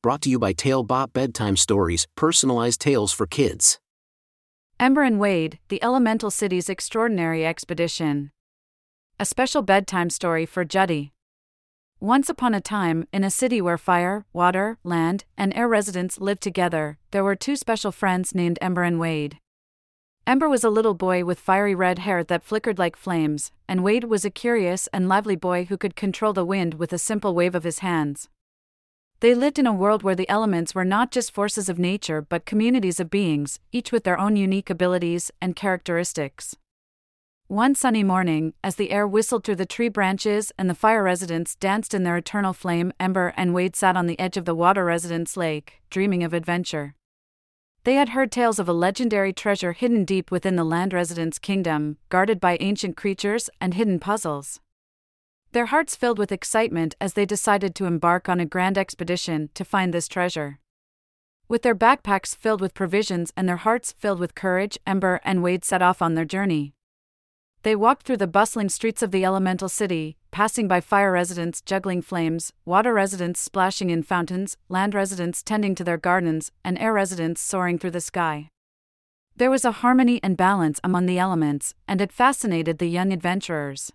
Brought to you by Talebot Bedtime Stories, personalized tales for kids. Ember and Wade, The Elemental City's Extraordinary Expedition. A special bedtime story for Juddy. Once upon a time, in a city where fire, water, land, and air residents lived together, there were two special friends named Ember and Wade. Ember was a little boy with fiery red hair that flickered like flames, and Wade was a curious and lively boy who could control the wind with a simple wave of his hands. They lived in a world where the elements were not just forces of nature but communities of beings, each with their own unique abilities and characteristics. One sunny morning, as the air whistled through the tree branches and the fire residents danced in their eternal flame, Ember and Wade sat on the edge of the water residents' lake, dreaming of adventure. They had heard tales of a legendary treasure hidden deep within the land residents' kingdom, guarded by ancient creatures and hidden puzzles. Their hearts filled with excitement as they decided to embark on a grand expedition to find this treasure. With their backpacks filled with provisions and their hearts filled with courage, Ember and Wade set off on their journey. They walked through the bustling streets of the elemental city, passing by fire residents juggling flames, water residents splashing in fountains, land residents tending to their gardens, and air residents soaring through the sky. There was a harmony and balance among the elements, and it fascinated the young adventurers.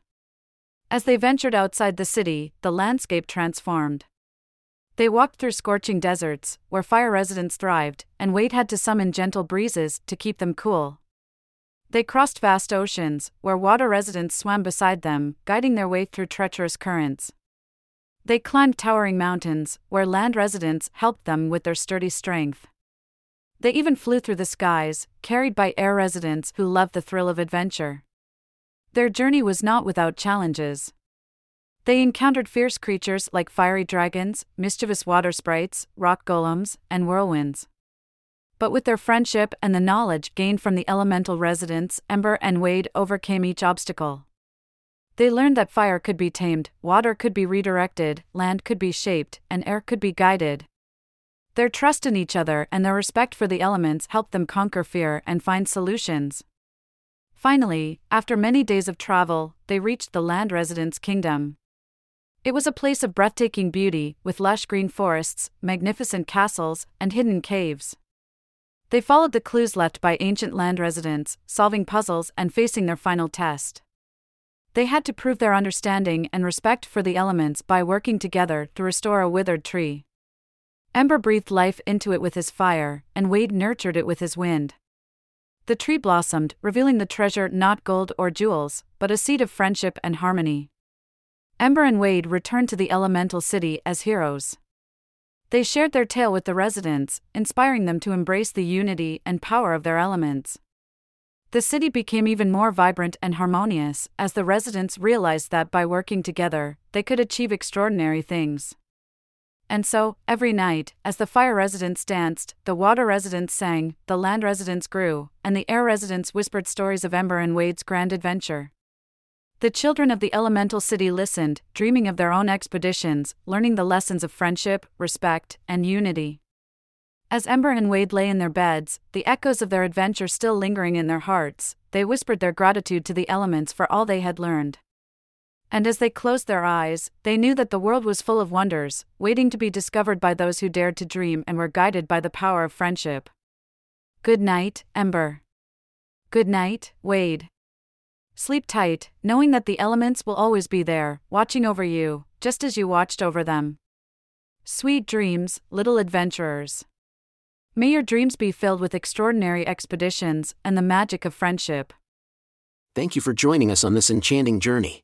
As they ventured outside the city, the landscape transformed. They walked through scorching deserts, where fire residents thrived, and Wade had to summon gentle breezes to keep them cool. They crossed vast oceans, where water residents swam beside them, guiding their way through treacherous currents. They climbed towering mountains, where land residents helped them with their sturdy strength. They even flew through the skies, carried by air residents who loved the thrill of adventure. Their journey was not without challenges. They encountered fierce creatures like fiery dragons, mischievous water sprites, rock golems, and whirlwinds. But with their friendship and the knowledge gained from the elemental residents, Ember and Wade overcame each obstacle. They learned that fire could be tamed, water could be redirected, land could be shaped, and air could be guided. Their trust in each other and their respect for the elements helped them conquer fear and find solutions. Finally, after many days of travel, they reached the land residents' kingdom. It was a place of breathtaking beauty, with lush green forests, magnificent castles, and hidden caves. They followed the clues left by ancient land residents, solving puzzles and facing their final test. They had to prove their understanding and respect for the elements by working together to restore a withered tree. Ember breathed life into it with his fire, and Wade nurtured it with his wind. The tree blossomed, revealing the treasure not gold or jewels, but a seed of friendship and harmony. Ember and Wade returned to the elemental city as heroes. They shared their tale with the residents, inspiring them to embrace the unity and power of their elements. The city became even more vibrant and harmonious as the residents realized that by working together, they could achieve extraordinary things. And so, every night, as the fire residents danced, the water residents sang, the land residents grew, and the air residents whispered stories of Ember and Wade's grand adventure. The children of the elemental city listened, dreaming of their own expeditions, learning the lessons of friendship, respect, and unity. As Ember and Wade lay in their beds, the echoes of their adventure still lingering in their hearts, they whispered their gratitude to the elements for all they had learned and as they closed their eyes, they knew that the world was full of wonders, waiting to be discovered by those who dared to dream and were guided by the power of friendship. Good night, Ember. Good night, Wade. Sleep tight, knowing that the elements will always be there, watching over you, just as you watched over them. Sweet dreams, little adventurers. May your dreams be filled with extraordinary expeditions and the magic of friendship. Thank you for joining us on this enchanting journey.